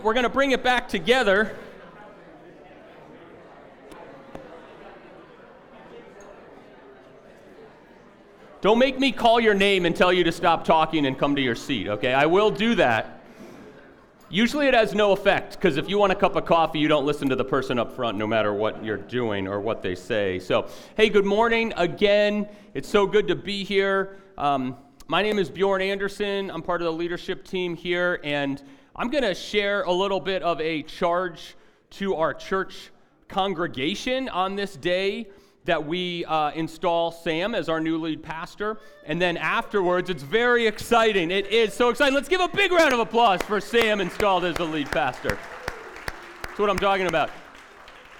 We're going to bring it back together. Don't make me call your name and tell you to stop talking and come to your seat, okay? I will do that. Usually it has no effect because if you want a cup of coffee, you don't listen to the person up front no matter what you're doing or what they say. So, hey, good morning again. It's so good to be here. Um, my name is Bjorn Anderson. I'm part of the leadership team here, and I'm going to share a little bit of a charge to our church congregation on this day that we uh, install Sam as our new lead pastor. And then afterwards, it's very exciting. It is so exciting. Let's give a big round of applause for Sam installed as the lead pastor. That's what I'm talking about.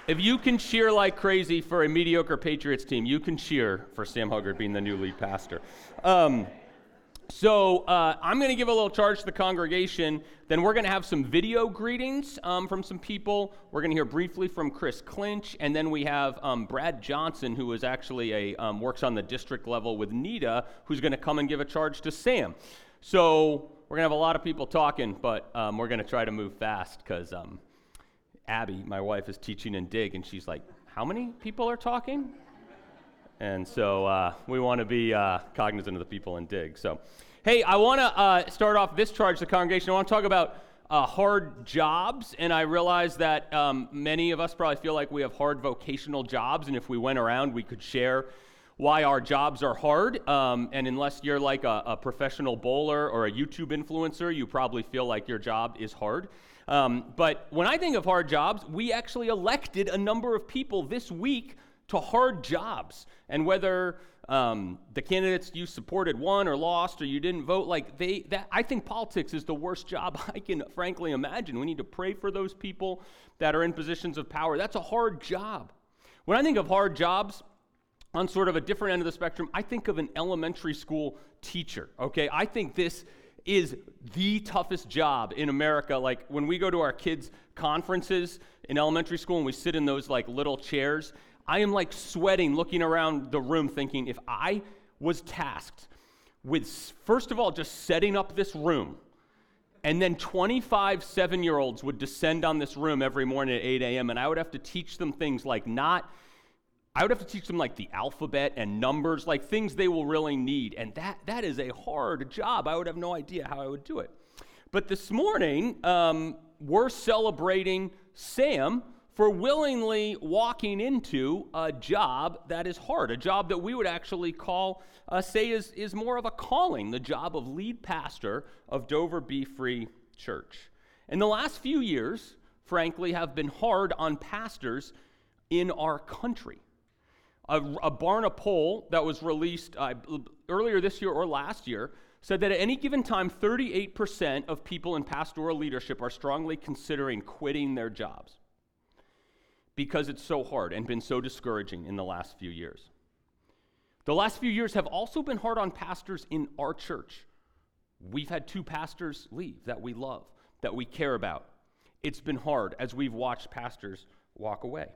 If you can cheer like crazy for a mediocre Patriots team, you can cheer for Sam Huggard being the new lead pastor. Um, so uh, I'm going to give a little charge to the congregation. Then we're going to have some video greetings um, from some people. We're going to hear briefly from Chris Clinch, and then we have um, Brad Johnson, who is actually a um, works on the district level with NITA, who's going to come and give a charge to Sam. So we're going to have a lot of people talking, but um, we're going to try to move fast because um, Abby, my wife, is teaching in Dig, and she's like, "How many people are talking?" And so uh, we want to be uh, cognizant of the people in Dig. So, hey, I want to uh, start off this charge to the congregation. I want to talk about uh, hard jobs. And I realize that um, many of us probably feel like we have hard vocational jobs. And if we went around, we could share why our jobs are hard. Um, and unless you're like a, a, professional bowler or a YouTube influencer, you probably feel like your job is hard. Um, but when I think of hard jobs, we actually elected a number of people this week to hard jobs. And whether um, the candidates you supported won or lost or you didn't vote, like they, that, I think politics is the worst job I can frankly imagine. We need to pray for those people that are in positions of power. That's a hard job. When I think of hard jobs, on sort of a different end of the spectrum, I think of an elementary school teacher, okay? I think this is the toughest job in America. Like when we go to our kids' conferences in elementary school and we sit in those like little chairs, I am like sweating looking around the room thinking if I was tasked with, first of all, just setting up this room, and then 25 seven year olds would descend on this room every morning at 8 a.m., and I would have to teach them things like not, I would have to teach them like the alphabet and numbers, like things they will really need. And that, that is a hard job. I would have no idea how I would do it. But this morning, um, we're celebrating Sam for willingly walking into a job that is hard, a job that we would actually call, uh, say, is, is more of a calling, the job of lead pastor of Dover Be Free Church. In the last few years, frankly, have been hard on pastors in our country. A, a Barna poll that was released uh, earlier this year or last year said that at any given time, 38% of people in pastoral leadership are strongly considering quitting their jobs because it's so hard and been so discouraging in the last few years. The last few years have also been hard on pastors in our church. We've had two pastors leave that we love, that we care about. It's been hard as we've watched pastors walk away.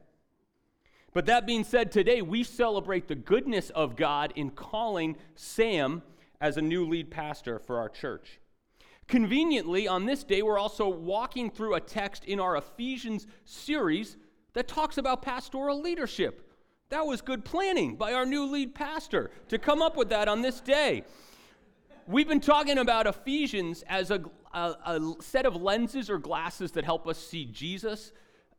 But that being said, today we celebrate the goodness of God in calling Sam as a new lead pastor for our church. Conveniently, on this day, we're also walking through a text in our Ephesians series that talks about pastoral leadership. That was good planning by our new lead pastor to come up with that on this day. We've been talking about Ephesians as a, a, a set of lenses or glasses that help us see Jesus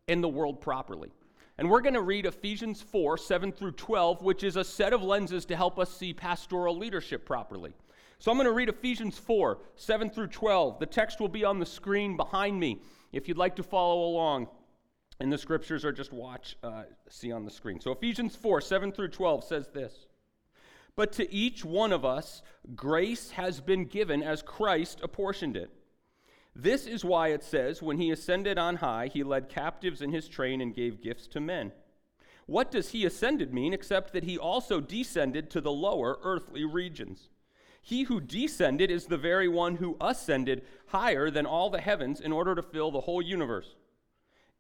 and the world properly. And we're going to read Ephesians 4 7 through 12, which is a set of lenses to help us see pastoral leadership properly. So I'm going to read Ephesians 4 7 through 12. The text will be on the screen behind me if you'd like to follow along in the scriptures are just watch, uh, see on the screen. So Ephesians 4 7 through 12 says this But to each one of us, grace has been given as Christ apportioned it. This is why it says, When he ascended on high, he led captives in his train and gave gifts to men. What does he ascended mean except that he also descended to the lower earthly regions? He who descended is the very one who ascended higher than all the heavens in order to fill the whole universe.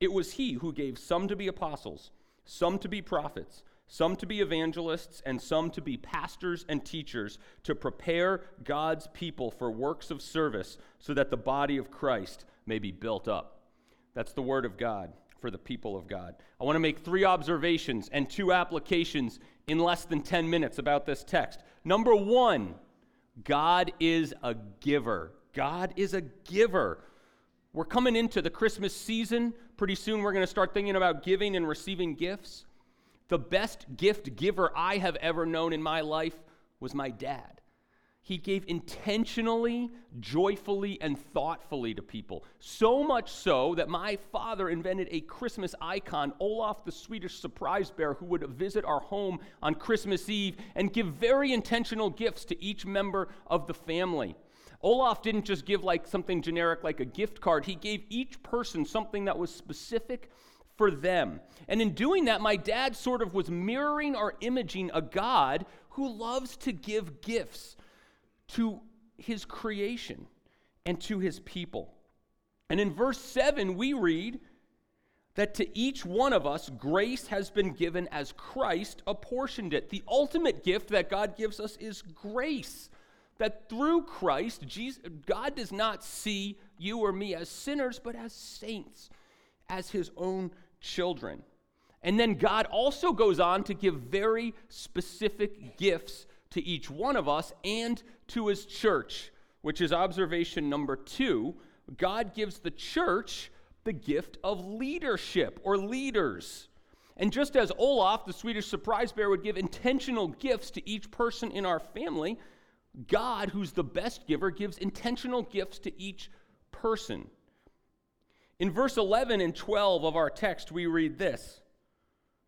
It was he who gave some to be apostles, some to be prophets, some to be evangelists, and some to be pastors and teachers to prepare God's people for works of service so that the body of Christ may be built up That's the word of God for the people of God. I want to make three observations and two applications in less than 10 minutes about this text. Number one, God is a giver. God is a giver. We're coming into the Christmas season. Pretty soon we're going to start thinking about giving and receiving gifts. The best gift giver I have ever known in my life was my dad. He gave intentionally, joyfully, and thoughtfully to people. So much so that my father invented a Christmas icon, Olaf the Swedish surprise bear, who would visit our home on Christmas Eve and give very intentional gifts to each member of the family. Olaf didn't just give like something generic like a gift card, he gave each person something that was specific for them. And in doing that, my dad sort of was mirroring or imaging a God who loves to give gifts to his creation and to his people. And in verse 7, we read that to each one of us, grace has been given as Christ apportioned it. The ultimate gift that God gives us is grace. That through Christ, Jesus, God does not see you or me as sinners, but as saints, as his own children. And then God also goes on to give very specific gifts to each one of us and to his church, which is observation number two. God gives the church the gift of leadership or leaders. And just as Olaf, the Swedish surprise bear, would give intentional gifts to each person in our family, God, who's the best giver, gives intentional gifts to each person. In verse 11 and 12 of our text, we read this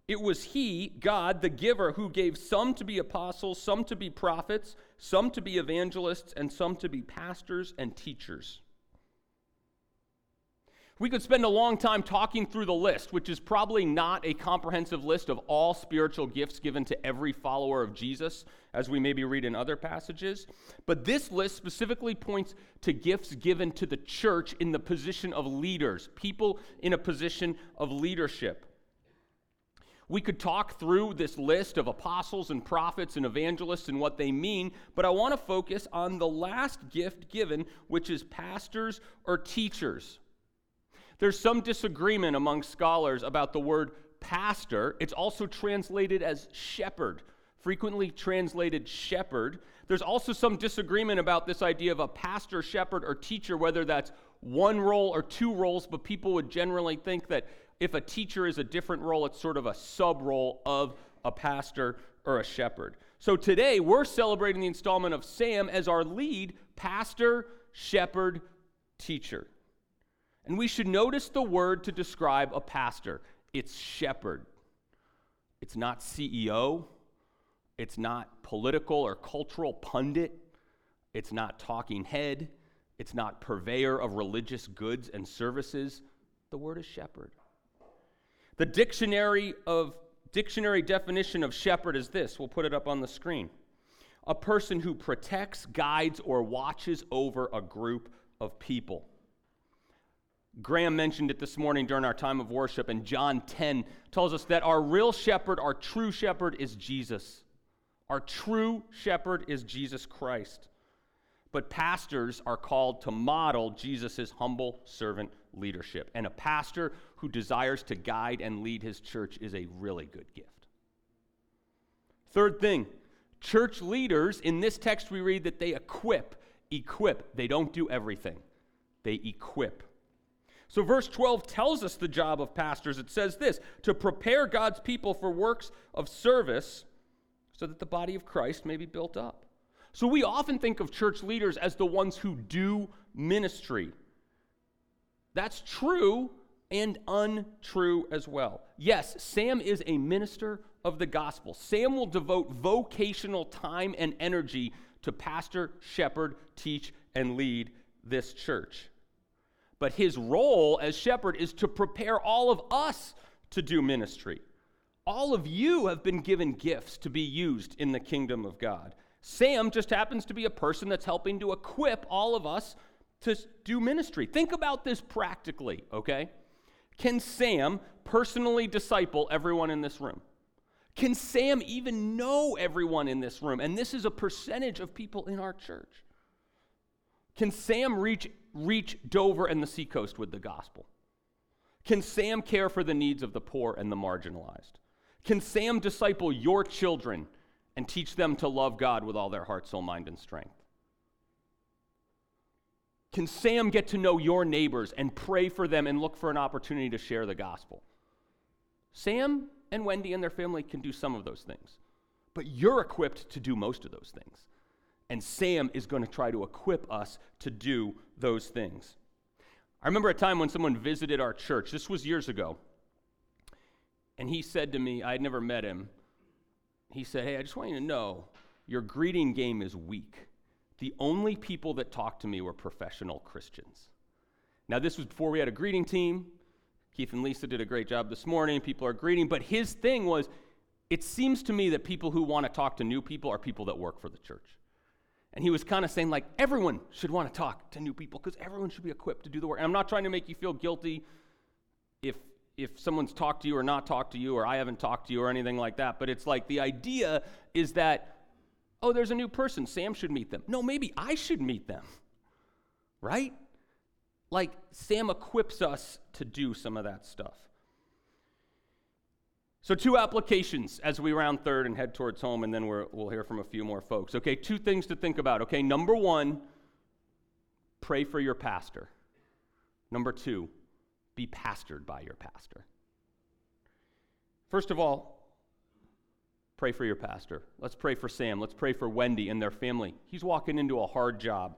it was He, God, the giver, who gave some to be apostles, some to be prophets, some to be evangelists, and some to be pastors and teachers. We could spend a long time talking through the list, which is probably not a comprehensive list of all spiritual gifts given to every follower of Jesus, as we maybe read in other passages. But this list specifically points to gifts given to the church in the position of leaders, people in a position of leadership. We could talk through this list of apostles and prophets and evangelists and what they mean, but I want to focus on the last gift given, which is pastors or teachers. There's some disagreement among scholars about the word pastor. It's also translated as shepherd, frequently translated shepherd. There's also some disagreement about this idea of a pastor, shepherd, or teacher, whether that's one role or two roles, but people would generally think that if a teacher is a different role, it's sort of a sub role of a pastor or a shepherd. So today we're celebrating the installment of Sam as our lead pastor, shepherd, teacher. And we should notice the word to describe a pastor it's shepherd. It's not CEO, it's not political or cultural pundit, it's not talking head, it's not purveyor of religious goods and services. The word is shepherd. The dictionary of dictionary definition of shepherd is this. We'll put it up on the screen. A person who protects, guides, or watches over a group of people. Graham mentioned it this morning during our time of worship, and John 10 tells us that our real shepherd, our true shepherd, is Jesus. Our true shepherd is Jesus Christ. But pastors are called to model Jesus' humble servant leadership. And a pastor who desires to guide and lead his church is a really good gift. Third thing, church leaders, in this text we read that they equip, equip. They don't do everything, they equip. So, verse 12 tells us the job of pastors. It says this to prepare God's people for works of service so that the body of Christ may be built up. So, we often think of church leaders as the ones who do ministry. That's true and untrue as well. Yes, Sam is a minister of the gospel. Sam will devote vocational time and energy to pastor, shepherd, teach, and lead this church. But his role as shepherd is to prepare all of us to do ministry. All of you have been given gifts to be used in the kingdom of God. Sam just happens to be a person that's helping to equip all of us to do ministry. Think about this practically, okay? Can Sam personally disciple everyone in this room? Can Sam even know everyone in this room? And this is a percentage of people in our church. Can Sam reach, reach Dover and the seacoast with the gospel? Can Sam care for the needs of the poor and the marginalized? Can Sam disciple your children and teach them to love God with all their heart, soul, mind, and strength? Can Sam get to know your neighbors and pray for them and look for an opportunity to share the gospel? Sam and Wendy and their family can do some of those things, but you're equipped to do most of those things. And Sam is going to try to equip us to do those things. I remember a time when someone visited our church. This was years ago. And he said to me, I had never met him. He said, Hey, I just want you to know your greeting game is weak. The only people that talked to me were professional Christians. Now, this was before we had a greeting team. Keith and Lisa did a great job this morning. People are greeting. But his thing was, it seems to me that people who want to talk to new people are people that work for the church. And he was kind of saying, like, everyone should want to talk to new people because everyone should be equipped to do the work. And I'm not trying to make you feel guilty if, if someone's talked to you or not talked to you or I haven't talked to you or anything like that. But it's like the idea is that, oh, there's a new person. Sam should meet them. No, maybe I should meet them, right? Like, Sam equips us to do some of that stuff. So, two applications as we round third and head towards home, and then we will hear from a few more folks. Okay, two things to think about. Okay, number one, pray for your pastor. Number two, be pastored by your pastor. First of all, pray for your pastor. Let's pray for Sam. Let's pray for Wendy and their family. He's walking into a hard job.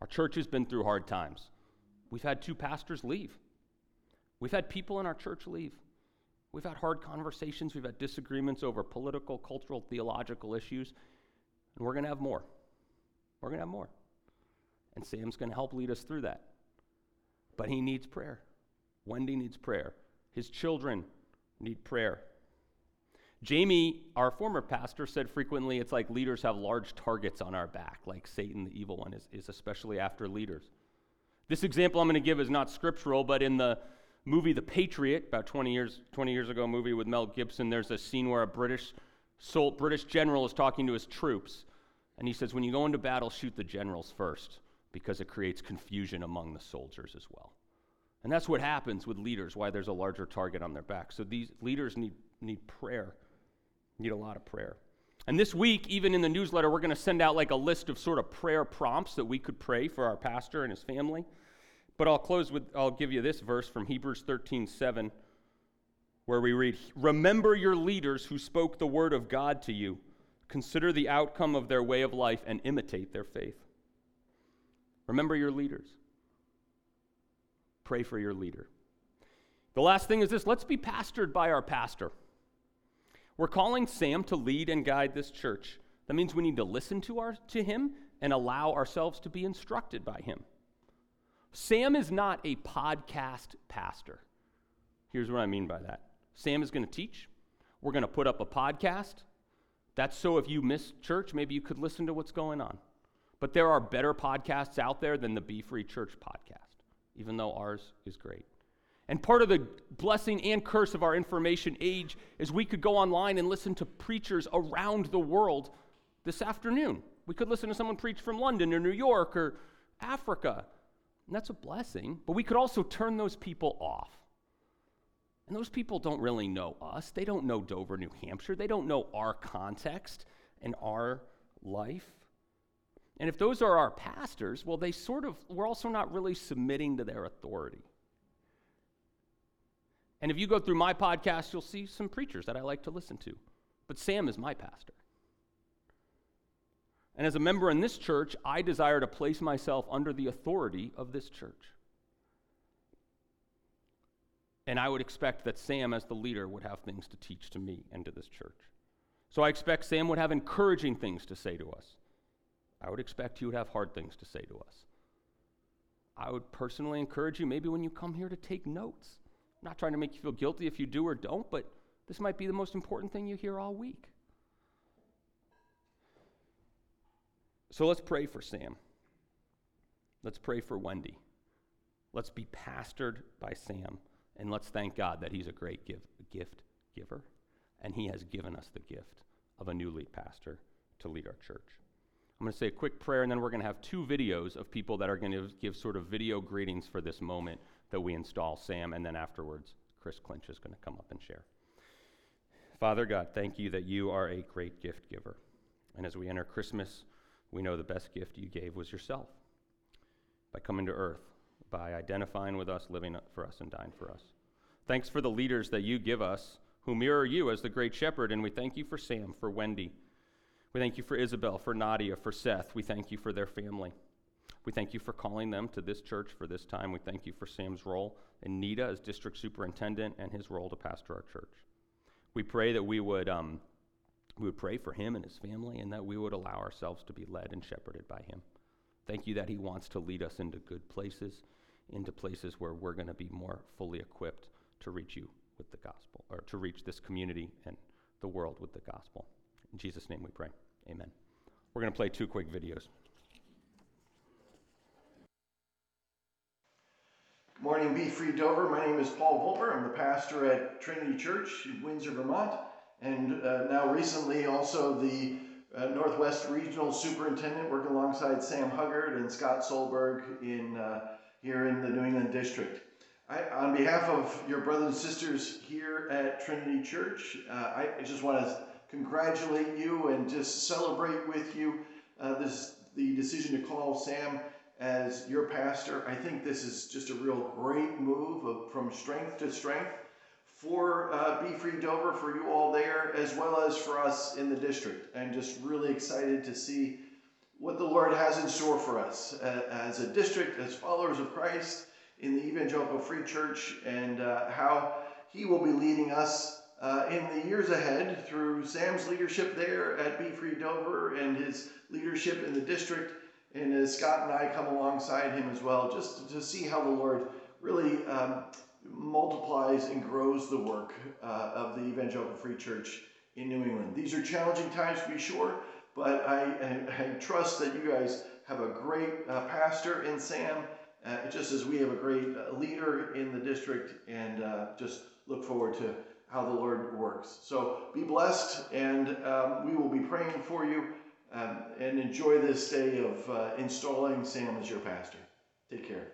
Our church has been through hard times. We've had two pastors leave, we've had people in our church leave. We've had hard conversations, we've had disagreements over political, cultural, theological issues, and we're going to have more. We're going to have more. And Sam's going to help lead us through that. But he needs prayer. Wendy needs prayer. His children need prayer. Jamie, our former pastor, said frequently it's like leaders have large targets on our back, like Satan, the evil one, is, is especially after leaders. This example I'm going to give is not scriptural, but in the movie The Patriot, about 20 years, 20 years ago, movie with Mel Gibson, there's a scene where a British, British general is talking to his troops. And he says, When you go into battle, shoot the generals first, because it creates confusion among the soldiers as well. And that's what happens with leaders, why there's a larger target on their back. So these leaders need, need prayer, need a lot of prayer. And this week, even in the newsletter, we're going to send out like a list of sort of prayer prompts that we could pray for our pastor and his family. But I'll close with, I'll give you this verse from Hebrews 13 7, where we read, Remember your leaders who spoke the word of God to you. Consider the outcome of their way of life and imitate their faith. Remember your leaders. Pray for your leader. The last thing is this let's be pastored by our pastor. We're calling Sam to lead and guide this church. That means we need to listen to, our, to him and allow ourselves to be instructed by him. Sam is not a podcast pastor. Here's what I mean by that Sam is going to teach. We're going to put up a podcast. That's so if you miss church, maybe you could listen to what's going on. But there are better podcasts out there than the Be Free Church podcast, even though ours is great. And part of the blessing and curse of our information age is we could go online and listen to preachers around the world this afternoon. We could listen to someone preach from London or New York or Africa. And that's a blessing. But we could also turn those people off. And those people don't really know us. They don't know Dover, New Hampshire. They don't know our context and our life. And if those are our pastors, well, they sort of, we're also not really submitting to their authority. And if you go through my podcast, you'll see some preachers that I like to listen to. But Sam is my pastor. And as a member in this church, I desire to place myself under the authority of this church. And I would expect that Sam, as the leader, would have things to teach to me and to this church. So I expect Sam would have encouraging things to say to us. I would expect he would have hard things to say to us. I would personally encourage you, maybe when you come here, to take notes. I'm not trying to make you feel guilty if you do or don't, but this might be the most important thing you hear all week. So let's pray for Sam. Let's pray for Wendy. Let's be pastored by Sam. And let's thank God that he's a great give, gift giver. And he has given us the gift of a new lead pastor to lead our church. I'm going to say a quick prayer, and then we're going to have two videos of people that are going to give sort of video greetings for this moment that we install Sam, and then afterwards, Chris Clinch is going to come up and share. Father God, thank you that you are a great gift giver. And as we enter Christmas, we know the best gift you gave was yourself by coming to earth, by identifying with us, living for us, and dying for us. Thanks for the leaders that you give us who mirror you as the great shepherd, and we thank you for Sam, for Wendy. We thank you for Isabel, for Nadia, for Seth. We thank you for their family. We thank you for calling them to this church for this time. We thank you for Sam's role and Nita as district superintendent and his role to pastor our church. We pray that we would, um, we would pray for him and his family and that we would allow ourselves to be led and shepherded by him. Thank you that he wants to lead us into good places, into places where we're going to be more fully equipped to reach you with the gospel, or to reach this community and the world with the gospel. In Jesus' name we pray. Amen. We're going to play two quick videos. Morning, Be Free Dover. My name is Paul Volper. I'm the pastor at Trinity Church in Windsor, Vermont, and uh, now recently also the uh, Northwest Regional Superintendent, working alongside Sam Huggard and Scott Solberg in uh, here in the New England District. I, on behalf of your brothers and sisters here at Trinity Church, uh, I, I, just want to congratulate you and just celebrate with you uh, this the decision to call Sam as your pastor. I think this is just a real great move of, from strength to strength for uh, Be Free Dover, for you all there, as well as for us in the district. I'm just really excited to see what the Lord has in store for us uh, as a district, as followers of Christ in the Evangelical Free Church, and uh, how He will be leading us uh, in the years ahead through Sam's leadership there at Be Free Dover and his leadership in the district and as Scott and I come alongside him as well, just to see how the Lord really um, multiplies and grows the work uh, of the Evangelical Free Church in New England. These are challenging times to be sure, but I, I, I trust that you guys have a great uh, pastor in Sam, uh, just as we have a great uh, leader in the district, and uh, just look forward to how the Lord works. So be blessed, and um, we will be praying for you um, and enjoy this day of uh, installing Sam as your pastor. Take care.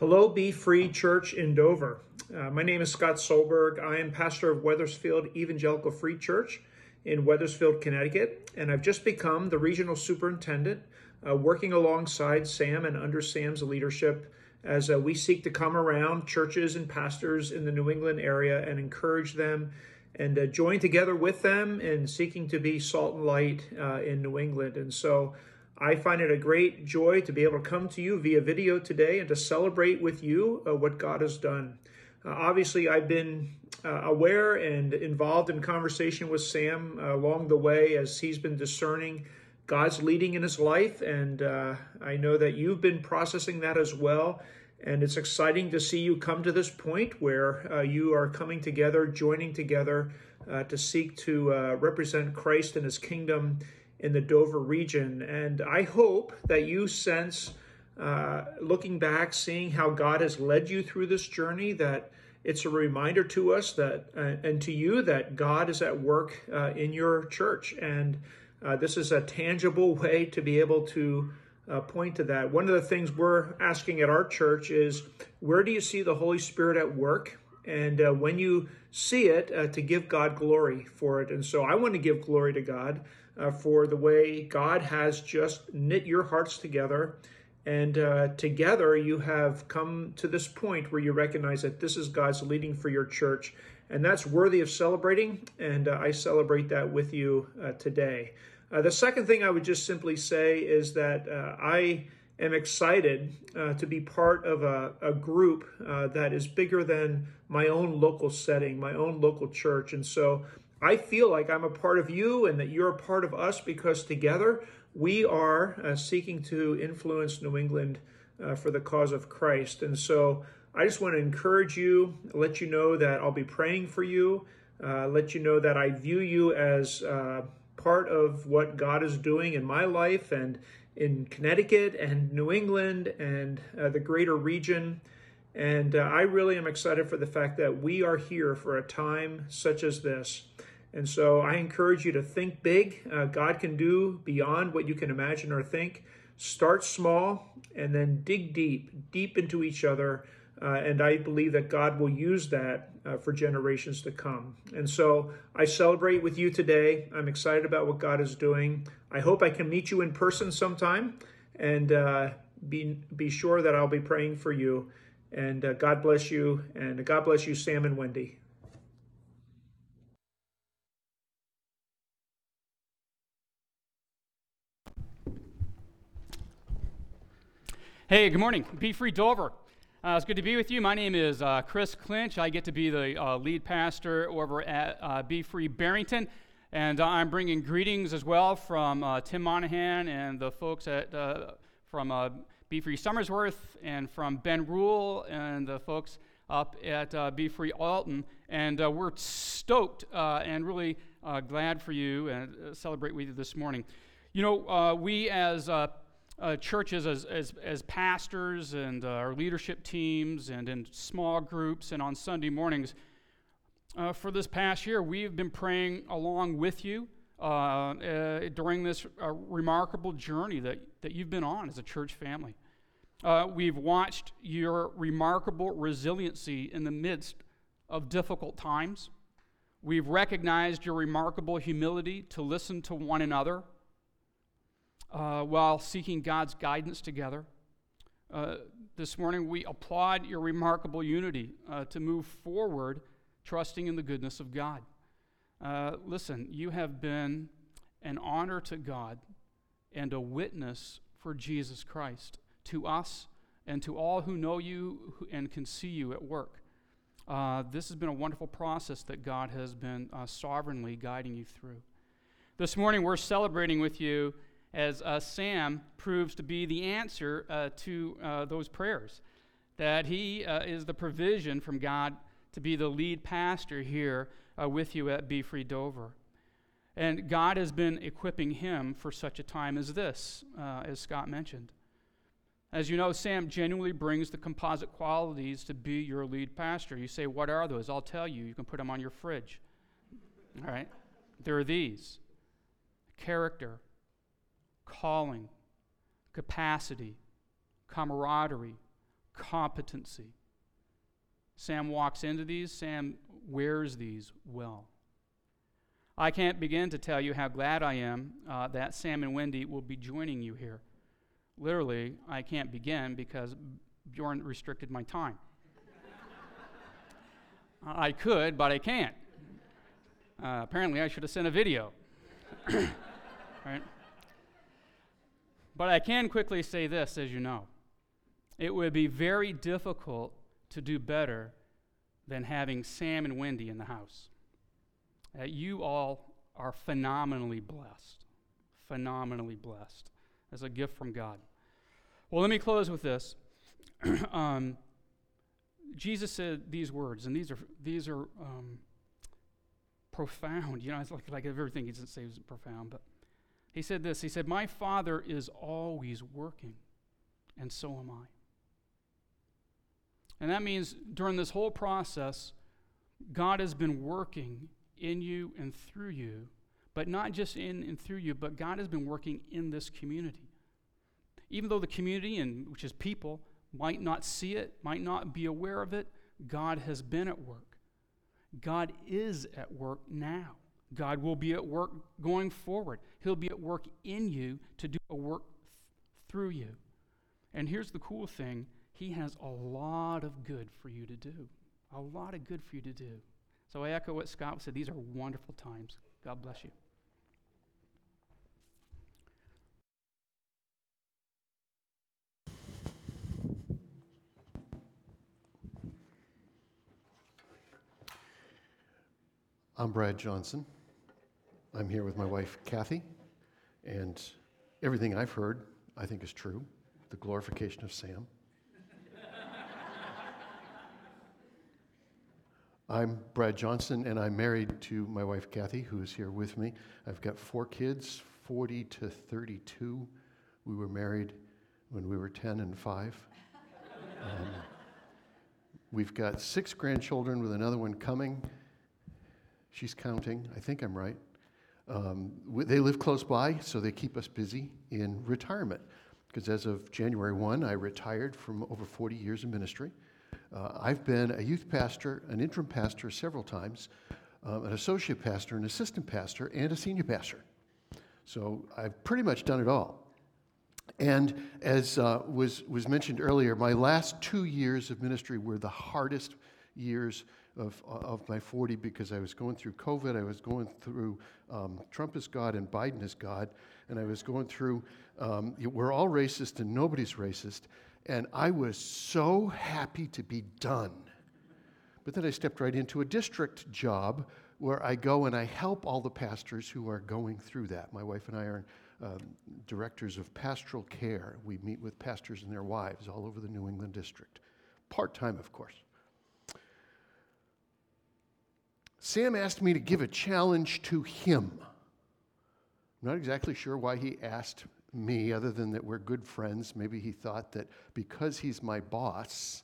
Hello, Be Free Church in Dover. Uh, my name is Scott Solberg. I am pastor of Wethersfield Evangelical Free Church in Wethersfield, Connecticut, and I've just become the regional superintendent, uh, working alongside Sam and under Sam's leadership as uh, we seek to come around churches and pastors in the New England area and encourage them and uh, join together with them in seeking to be salt and light uh, in New England. And so I find it a great joy to be able to come to you via video today and to celebrate with you uh, what God has done. Uh, obviously, I've been uh, aware and involved in conversation with Sam along the way as he's been discerning God's leading in his life, and uh, I know that you've been processing that as well. And it's exciting to see you come to this point where uh, you are coming together, joining together uh, to seek to uh, represent Christ and his kingdom in the Dover region. And I hope that you sense, uh, looking back, seeing how God has led you through this journey, that it's a reminder to us that, uh, and to you, that God is at work in your church. And uh, this is a tangible way to be able to uh, point to that. One of the things we're asking at our church is where do you see the Holy Spirit at work? And uh, when you see it, uh, to give God glory for it. And so I want to give glory to God uh, for the way God has just knit your hearts together. And uh, together you have come to this point where you recognize that this is God's leading for your church. And that's worthy of celebrating. And I celebrate that with you today. Uh, the second thing I would just simply say is that uh, I am excited uh, to be part of a, a group uh, that is bigger than my own local setting, my own local church. And so I feel like I'm a part of you and that you're a part of us because together we are uh, seeking to influence New England uh, for the cause of Christ. And so I just want to encourage you, let you know that I'll be praying for you, let you know that I view you as part of what God is doing in my life and in Connecticut and New England and uh, the greater region. And uh, I really am excited for the fact that we are here for a time such as this. And so I encourage you to think big. Uh, God can do beyond what you can imagine or think. Start small and then dig deep, deep into each other. Uh, and I believe that God will use that uh, for generations to come. And so I celebrate with you today. I'm excited about what God is doing. I hope I can meet you in person sometime and uh, be, be sure that I'll be praying for you. And uh, God bless you. And God bless you, Sam and Wendy. Hey, good morning. Be Free Dover. Uh, it's good to be with you. My name is uh, Chris Clinch. I get to be the uh, lead pastor over at uh, Be Free Barrington. And I'm bringing greetings as well from uh, Tim Monahan and the folks at, uh, from Be Free Somersworth and from Ben Rule and the folks up at Be Free Alton. And we're stoked and really glad for you and celebrate with you this morning. You know, we as uh, churches as, as, as pastors and uh, our leadership teams and in small groups and on Sunday mornings. Uh, for this past year, we've been praying along with you uh, uh, during this uh, remarkable journey that, that you've been on as a church family. we've watched your remarkable resiliency in the midst of difficult times. We've recognized your remarkable humility to listen to one another uh, while seeking God's guidance together. Uh, this morning, we applaud your remarkable unity uh, to move forward, trusting in the goodness of God. Uh, listen, you have been an honor to God and a witness for Jesus Christ to us and to all who know you and can see you at work. Uh, this has been a wonderful process that God has been uh, sovereignly guiding you through. This morning, we're celebrating with you as uh, Sam proves to be the answer uh, to uh, those prayers. That he uh, is the provision from God to be the lead pastor here uh, with you at Be Free Dover. And God has been equipping him for such a time as this, uh, as Scott mentioned. As you know, Sam genuinely brings the composite qualities to be your lead pastor. You say, What are those? I'll tell you. You can put them on your fridge. All right? There are these character, calling, capacity, camaraderie, competency. Sam walks into these, Sam wears these well. I can't begin to tell you how glad I am uh, that Sam and Wendy will be joining you here. Literally, I can't begin because Bjorn restricted my time. I could, but I can't. Uh, apparently, I should have sent a video. right? But I can quickly say this, as you know. It would be very difficult to do better than having Sam and Wendy in the house. Uh, you all are phenomenally blessed. Phenomenally blessed as a gift from God. Well, let me close with this. um, Jesus said these words, and these are, these are um, profound. You know, it's like, like everything he doesn't say is profound, but he said this He said, My Father is always working, and so am I. And that means during this whole process, God has been working in you and through you, but not just in and through you, but God has been working in this community. Even though the community, and which is people, might not see it, might not be aware of it, God has been at work. God is at work now. God will be at work going forward. He'll be at work in you to do a work th- through you. And here's the cool thing He has a lot of good for you to do. A lot of good for you to do. So I echo what Scott said. These are wonderful times. God bless you. I'm Brad Johnson. I'm here with my wife, Kathy, and everything I've heard, I think, is true the glorification of Sam. I'm Brad Johnson, and I'm married to my wife, Kathy, who is here with me. I've got four kids, 40 to 32. We were married when we were 10 and 5. Um, we've got six grandchildren with another one coming. She's counting. I think I'm right. Um, they live close by, so they keep us busy in retirement. Because as of January 1, I retired from over 40 years of ministry. Uh, I've been a youth pastor, an interim pastor several times, um, an associate pastor, an assistant pastor, and a senior pastor. So I've pretty much done it all. And as uh, was, was mentioned earlier, my last two years of ministry were the hardest years of, of my 40 because I was going through COVID, I was going through um, Trump is God and Biden is God, and I was going through, um, we're all racist and nobody's racist, and I was so happy to be done. But then I stepped right into a district job where I go and I help all the pastors who are going through that. My wife and I are um, directors of pastoral care. We meet with pastors and their wives all over the New England district, part time, of course. Sam asked me to give a challenge to him. I'm not exactly sure why he asked me, other than that we're good friends. Maybe he thought that because he's my boss,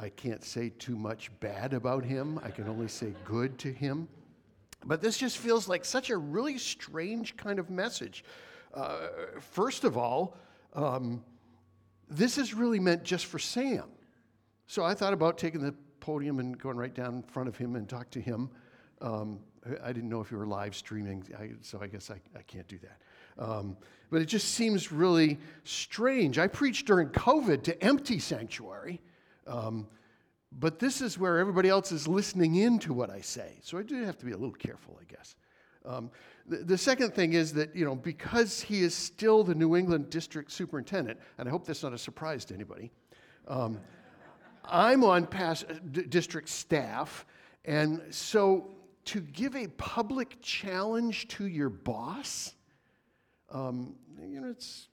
I can't say too much bad about him. I can only say good to him. But this just feels like such a really strange kind of message. Uh, first of all, um, this is really meant just for Sam. So I thought about taking the podium and going right down in front of him and talk to him. Um, I didn't know if you were live streaming, I, so I guess I, I can't do that. Um, but it just seems really strange. I preached during COVID to empty sanctuary, um, but this is where everybody else is listening in to what I say. So I do have to be a little careful, I guess. Um, the, the, second thing is that, you know, because he is still the New England district superintendent, and I hope that's not a surprise to anybody, um, I'm on past, d- district staff, and so to give a public challenge to your boss, um, you know, it's,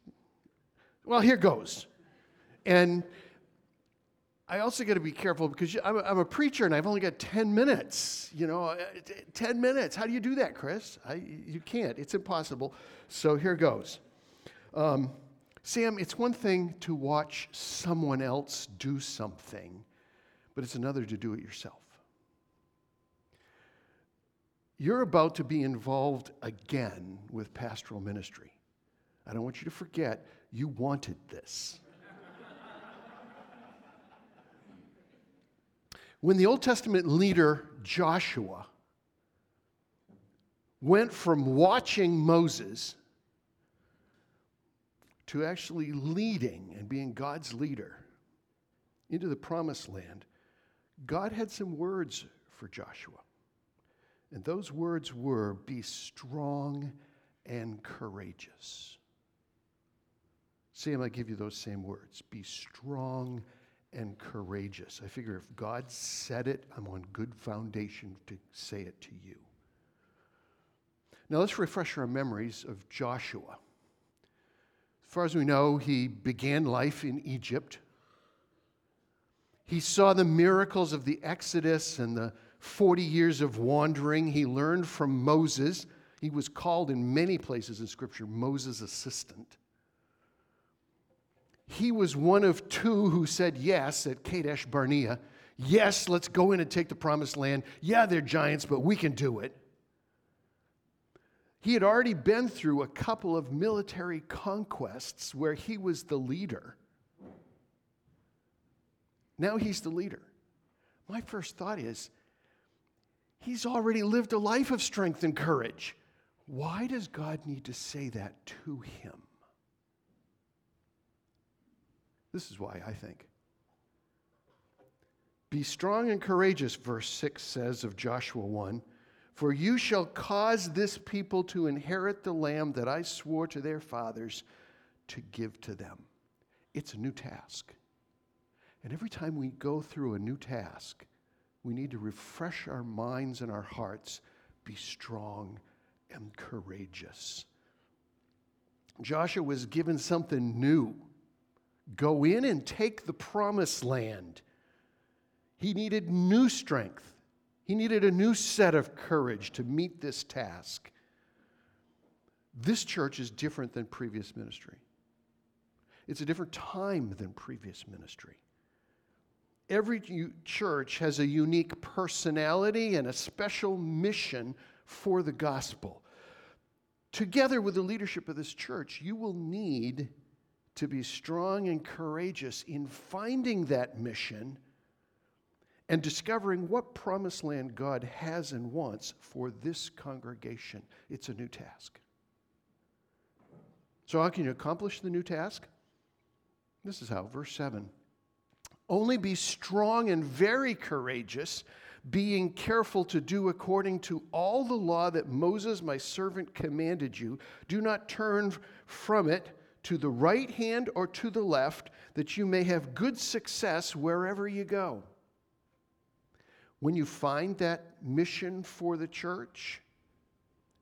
well, here goes. And I also got to be careful because I'm a, I'm a preacher and I've only got 10 minutes. You know, uh, 10 minutes. How do you do that, Chris? I, you can't. It's impossible. So here goes. Um, Sam, it's one thing to watch someone else do something, but it's another to do it yourself. You're about to be involved again with pastoral ministry. I don't want you to forget, you wanted this. when the Old Testament leader Joshua went from watching Moses to actually leading and being God's leader into the promised land, God had some words for Joshua. And those words were be strong and courageous. Sam, I give you those same words be strong and courageous. I figure if God said it, I'm on good foundation to say it to you. Now let's refresh our memories of Joshua. As far as we know, he began life in Egypt. He saw the miracles of the Exodus and the 40 years of wandering. He learned from Moses. He was called in many places in Scripture Moses' assistant. He was one of two who said yes at Kadesh Barnea. Yes, let's go in and take the promised land. Yeah, they're giants, but we can do it. He had already been through a couple of military conquests where he was the leader. Now he's the leader. My first thought is he's already lived a life of strength and courage. Why does God need to say that to him? This is why I think. Be strong and courageous, verse 6 says of Joshua 1. For you shall cause this people to inherit the land that I swore to their fathers to give to them. It's a new task. And every time we go through a new task, we need to refresh our minds and our hearts, be strong and courageous. Joshua was given something new go in and take the promised land. He needed new strength. He needed a new set of courage to meet this task. This church is different than previous ministry. It's a different time than previous ministry. Every church has a unique personality and a special mission for the gospel. Together with the leadership of this church, you will need to be strong and courageous in finding that mission and discovering what promised land God has and wants for this congregation. It's a new task. So, how can you accomplish the new task? This is how, verse 7. Only be strong and very courageous, being careful to do according to all the law that Moses, my servant, commanded you. Do not turn from it to the right hand or to the left, that you may have good success wherever you go. When you find that mission for the church,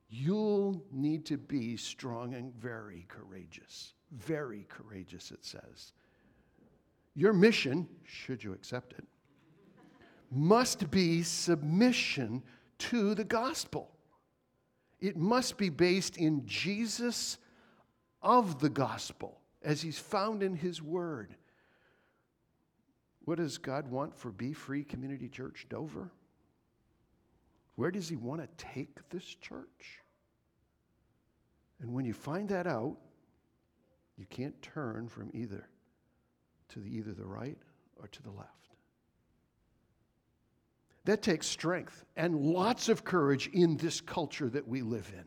you'll need to be strong and very courageous. Very courageous, it says. Your mission, should you accept it, must be submission to the gospel. It must be based in Jesus of the gospel as he's found in his word. What does God want for Be Free Community Church Dover? Where does he want to take this church? And when you find that out, you can't turn from either to the, either the right or to the left. That takes strength and lots of courage in this culture that we live in.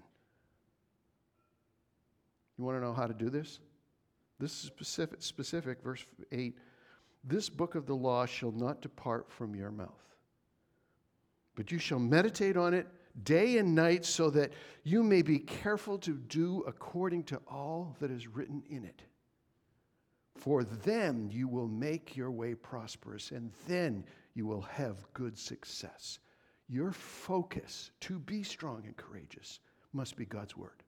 You want to know how to do this? This is specific, specific, verse 8. This book of the law shall not depart from your mouth, but you shall meditate on it day and night so that you may be careful to do according to all that is written in it. For then you will make your way prosperous, and then you will have good success. Your focus to be strong and courageous must be God's word.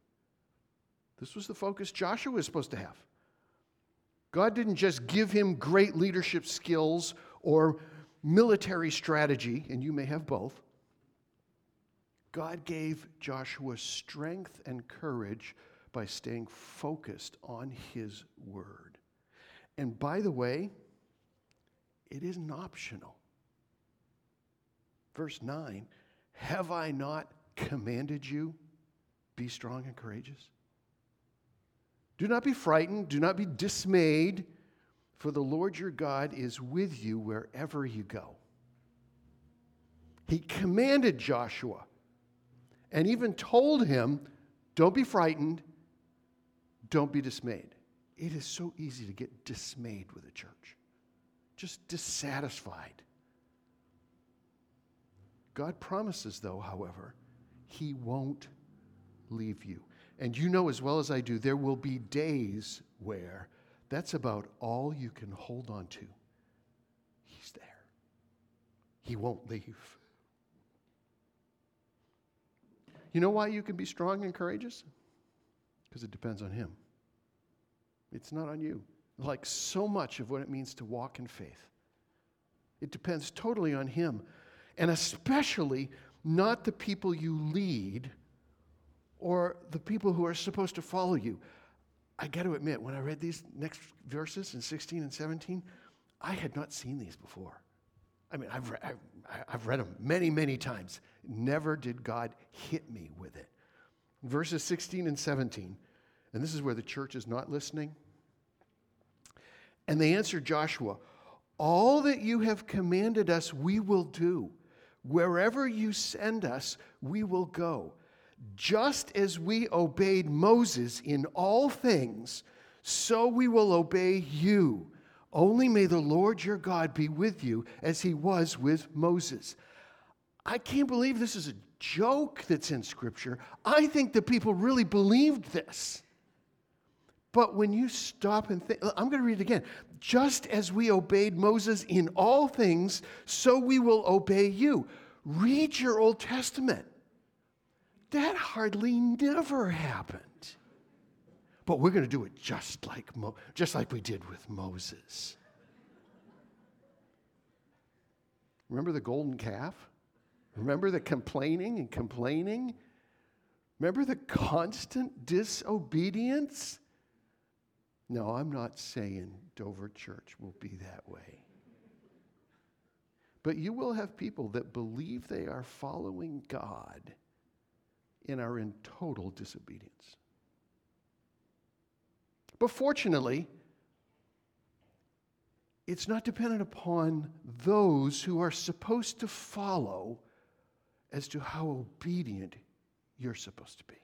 This was the focus Joshua was supposed to have. God didn't just give him great leadership skills or military strategy, and you may have both. God gave Joshua strength and courage by staying focused on his word. And by the way, it isn't optional. Verse 9 Have I not commanded you? Be strong and courageous. Do not be frightened, do not be dismayed, for the Lord your God is with you wherever you go. He commanded Joshua and even told him, Don't be frightened, don't be dismayed. It is so easy to get dismayed with a church, just dissatisfied. God promises, though, however, He won't leave you. And you know as well as I do, there will be days where that's about all you can hold on to. He's there, He won't leave. You know why you can be strong and courageous? Because it depends on Him. It's not on you. Like so much of what it means to walk in faith, it depends totally on Him. And especially not the people you lead or the people who are supposed to follow you. I got to admit, when I read these next verses in 16 and 17, I had not seen these before. I mean, I've, re- I've, read them many, many times. Never did God hit me with it. Verses 16 and 17 and this is where the church is not listening. And they answered Joshua, All that you have commanded us, we will do. Wherever you send us, we will go. Just as we obeyed Moses in all things, so we will obey you. Only may the Lord your God be with you as he was with Moses. I can't believe this is a joke that's in Scripture. I think the people really believed this. But when you stop and think, I'm going to read it again. Just as we obeyed Moses in all things, so we will obey you. Read your Old Testament. That hardly never happened. But we're going to do it just like, Mo- just like we did with Moses. Remember the golden calf? Remember the complaining and complaining? Remember the constant disobedience? No, I'm not saying Dover Church will be that way. But you will have people that believe they are following God and are in total disobedience. But fortunately, it's not dependent upon those who are supposed to follow as to how obedient you're supposed to be.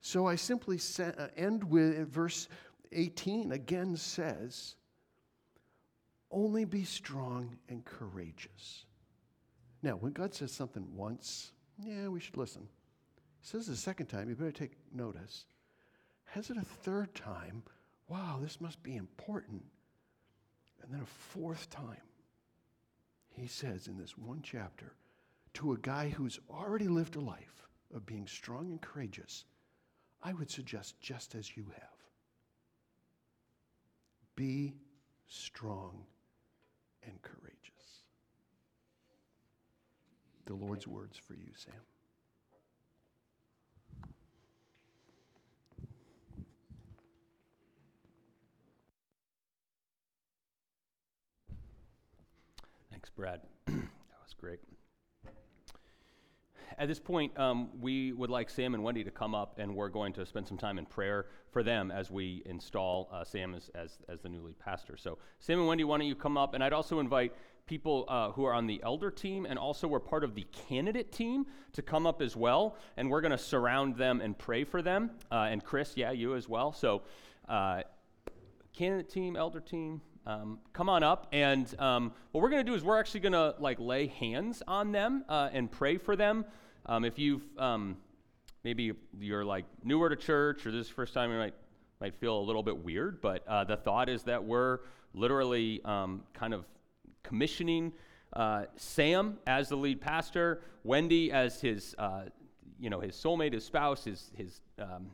So I simply uh, end with verse 18 again says, only be strong and courageous. Now, when God says something once, yeah, we should listen. He says the second time, you better take notice. Has it a third time? Wow, this must be important. And then a fourth time, he says in this one chapter to a guy who's already lived a life of being strong and courageous, I would suggest just as you have. Be strong and courageous. The Lord's words for you, Sam. Thanks, Brad. that was great. At this point, um, we would like Sam and Wendy to come up, and we're going to spend some time in prayer for them as we install uh, Sam as, as, as, the new lead pastor. So, Sam and Wendy, why don't you come up? And I'd also invite people uh, who are on the elder team and also were part of the candidate team to come up as well. And we're going to surround them and pray for them. Uh, and Chris, yeah, you as well. So, uh, candidate team, elder team, um, come on up and um, what we're going to do is we're actually going to like lay hands on them uh, and pray for them um, if you've um, maybe you're like newer to church or this is first time, you might might feel a little bit weird. But uh, the thought is that we're literally um, kind of commissioning uh, Sam as the lead pastor, Wendy as his uh, you know his soulmate, his spouse, his his um,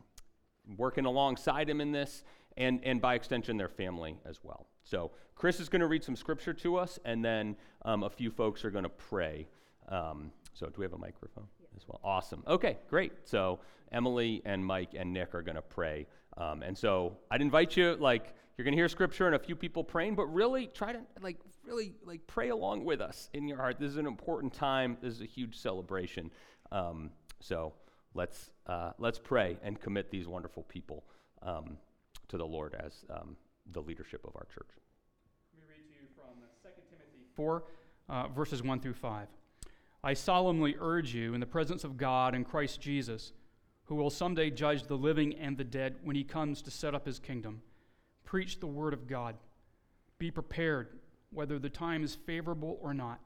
working alongside him in this, and and by extension their family as well. So Chris is going to read some scripture to us, and then um, a few folks are going to pray. Um, so do we have a microphone? as well. Awesome. Okay, great. So Emily and Mike and Nick are going to pray. Um, and so I'd invite you, like, you're going to hear scripture and a few people praying, but really try to, like, really, like, pray along with us in your heart. This is an important time. This is a huge celebration. Um, so let's, uh, let's pray and commit these wonderful people um, to the Lord as um, the leadership of our church. Let me read to you from 2 Timothy 4, uh, verses 1 through 5. I solemnly urge you, in the presence of God and Christ Jesus, who will someday judge the living and the dead when he comes to set up his kingdom, preach the word of God. Be prepared, whether the time is favorable or not.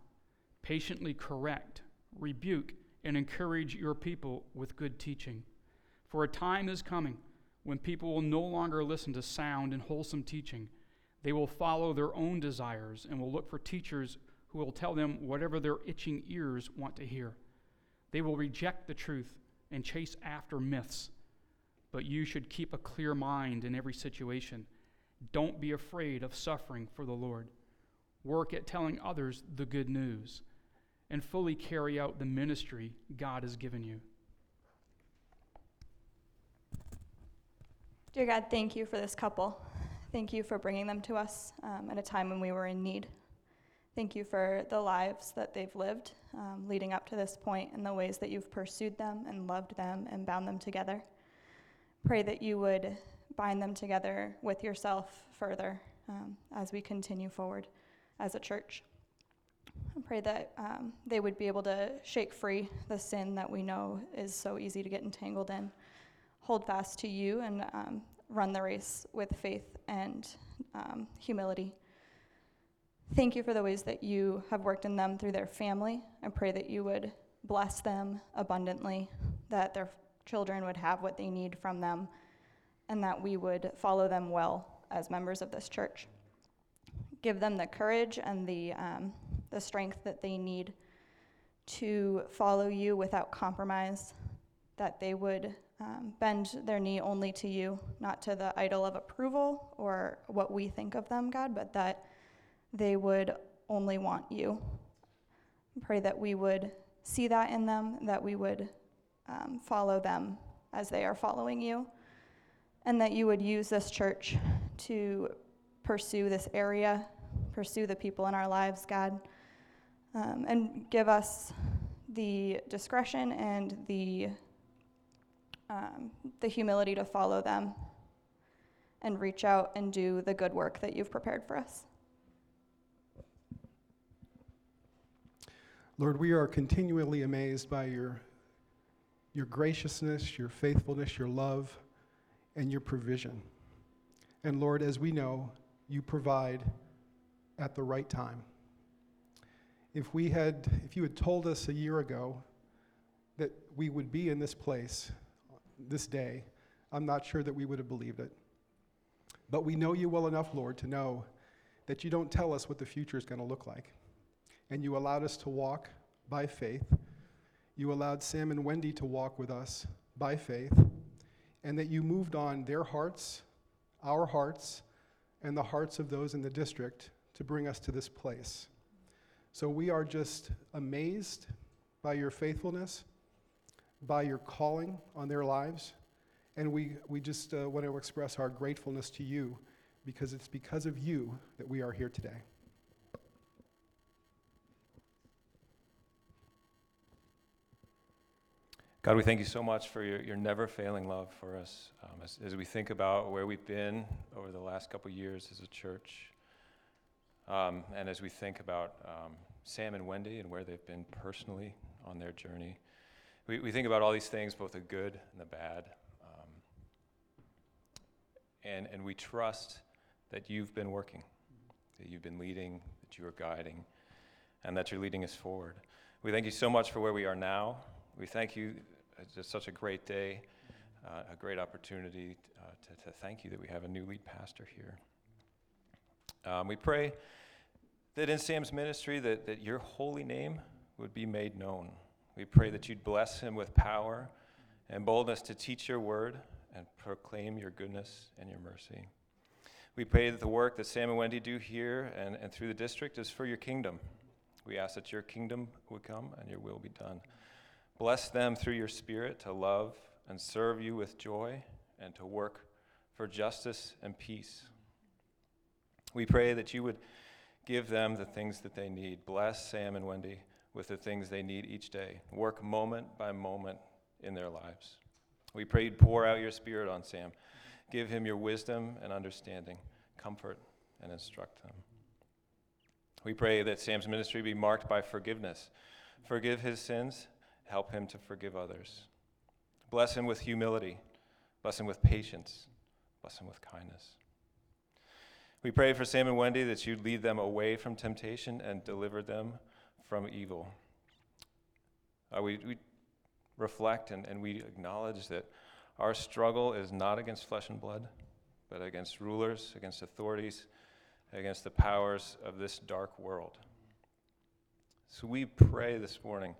Patiently correct, rebuke, and encourage your people with good teaching. For a time is coming when people will no longer listen to sound and wholesome teaching. They will follow their own desires and will look for teachers who will tell them whatever their itching ears want to hear. They will reject the truth and chase after myths. But you should keep a clear mind in every situation. Don't be afraid of suffering for the Lord. Work at telling others the good news and fully carry out the ministry God has given you. Dear God, thank you for this couple. Thank you for bringing them to us um, at a time when we were in need. Thank you for the lives that they've lived um, leading up to this point and the ways that you've pursued them and loved them and bound them together. Pray that you would bind them together with yourself further um, as we continue forward as a church. I pray that um, they would be able to shake free the sin that we know is so easy to get entangled in, hold fast to you, and um, run the race with faith and um, humility. Thank you for the ways that you have worked in them through their family. I pray that you would bless them abundantly, that their children would have what they need from them, and that we would follow them well as members of this church. Give them the courage and the, um, the strength that they need to follow you without compromise, that they would um, bend their knee only to you, not to the idol of approval or what we think of them, God, but that they would only want you. Pray that we would see that in them, that we would um, follow them as they are following you, and that you would use this church to pursue this area, pursue the people in our lives, God, um, and give us the discretion and the um, the humility to follow them and reach out and do the good work that you've prepared for us. Lord, we are continually amazed by your, your graciousness, your faithfulness, your love, and your provision. And Lord, as we know, you provide at the right time. If we had, if you had told us a year ago that we would be in this place this day, I'm not sure that we would have believed it. But we know you well enough, Lord, to know that you don't tell us what the future is going to look like and you allowed us to walk by faith. You allowed Sam and Wendy to walk with us by faith, and that you moved on their hearts, our hearts, and the hearts of those in the district to bring us to this place. So we are just amazed by your faithfulness, by your calling on their lives, and we, we just uh, want to express our gratefulness to you because it's because of you that we are here today. God, we thank you so much for your, your never failing love for us um, as, as we think about where we've been over the last couple years as a church. Um, and as we think about um, Sam and Wendy and where they've been personally on their journey, we, we think about all these things, both the good and the bad. Um, and, and we trust that you've been working, that you've been leading, that you are guiding, and that you're leading us forward. We thank you so much for where we are now. We thank you it's just such a great day, uh, a great opportunity uh, to, to, thank you that we have a new lead pastor here. Um, we pray that in Sam's ministry that, that your holy name would be made known. We pray that you'd bless him with power and boldness to teach your word and proclaim your goodness and your mercy. We pray that the work that Sam and Wendy do here and, and through the district is for your kingdom. We ask that your kingdom would come and your will be done. Bless them through your Spirit to love and serve you with joy and to work for justice and peace. We pray that you would give them the things that they need. Bless Sam and Wendy with the things they need each day. Work moment by moment in their lives. We pray you'd pour out your Spirit on Sam. Give him your wisdom and understanding, comfort and instruct them. We pray that Sam's ministry be marked by forgiveness. Forgive his sins help him to forgive others. Bless him with humility. Bless him with patience. Bless him with kindness. We pray for Sam and Wendy that you'd lead them away from temptation and deliver them from evil. Uh, we, we reflect and, and we acknowledge that our struggle is not against flesh and blood, but against rulers, against authorities, against the powers of this dark world. So we pray this morning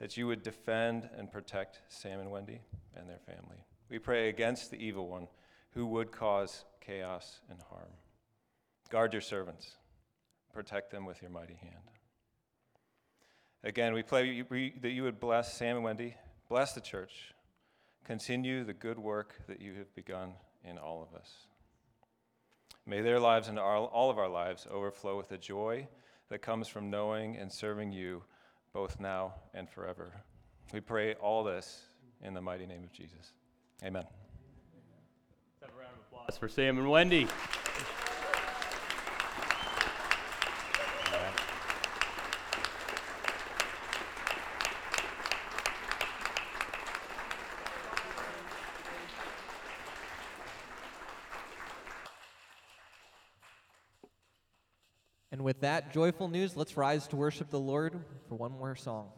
that you would defend and protect Sam and Wendy and their family. We pray against the evil one who would cause chaos and harm. Guard your servants, protect them with your mighty hand. Again, we pray that you would bless Sam and Wendy, bless the church, continue the good work that you have begun in all of us. May their lives and all of our lives overflow with the joy that comes from knowing and serving you both now and forever. We pray all this in the mighty name of Jesus. Amen. Let's have a round of applause for Sam and Wendy. With that joyful news, let's rise to worship the Lord for one more song.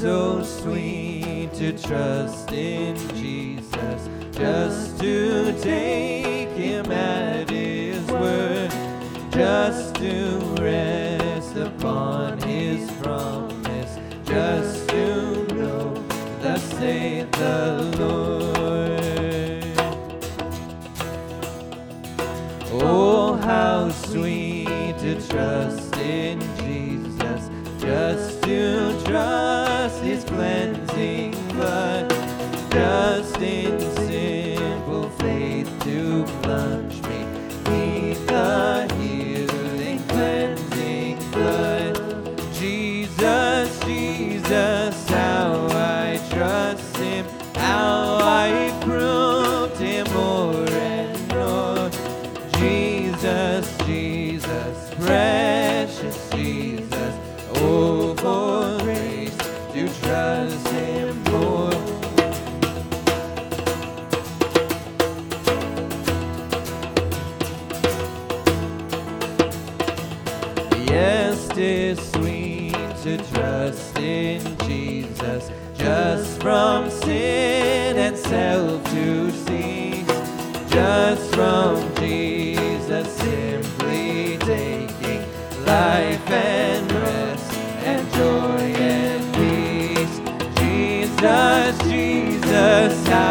so sweet to trust in Jesus, just to take him at his word, just to rest upon his promise, just to know that saith the Lord. Oh, how sweet to trust Jesus, how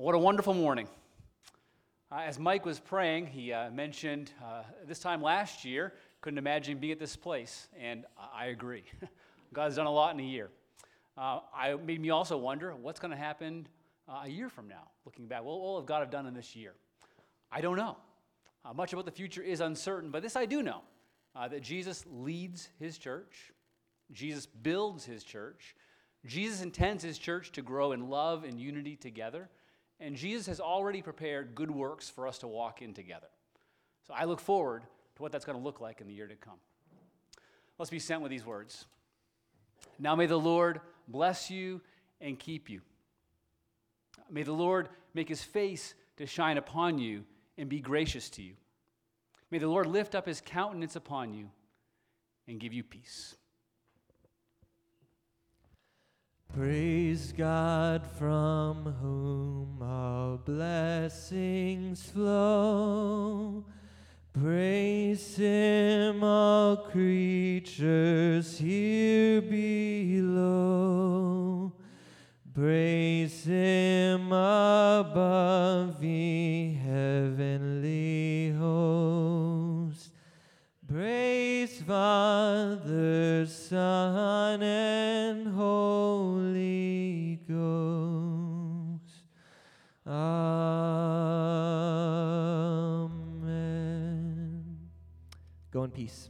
What a wonderful morning. Uh, as Mike was praying, he uh, mentioned uh, this time last year, couldn't imagine being at this place, and I agree. God's done a lot in a year. Uh, I made me also wonder what's going to happen uh, a year from now, looking back. What will God have done in this year? I don't know. Uh, much about the future is uncertain, but this I do know that Jesus leads his church, Jesus builds his church, Jesus intends his church to grow in love and unity together, and Jesus has already prepared good works for us to walk in together. So I look forward to what that's going to look like in the year to come. Let's be sent with these words. Now may the Lord bless you and keep you. May the Lord make his face to shine upon you and be gracious to you. May the Lord lift up his countenance upon you and give you peace. Praise God from whom all blessings flow. Praise Him, all creatures here below. Praise Him above the heavenly host. Praise Father, Son, and Holy Ghost. Amen. Go in peace.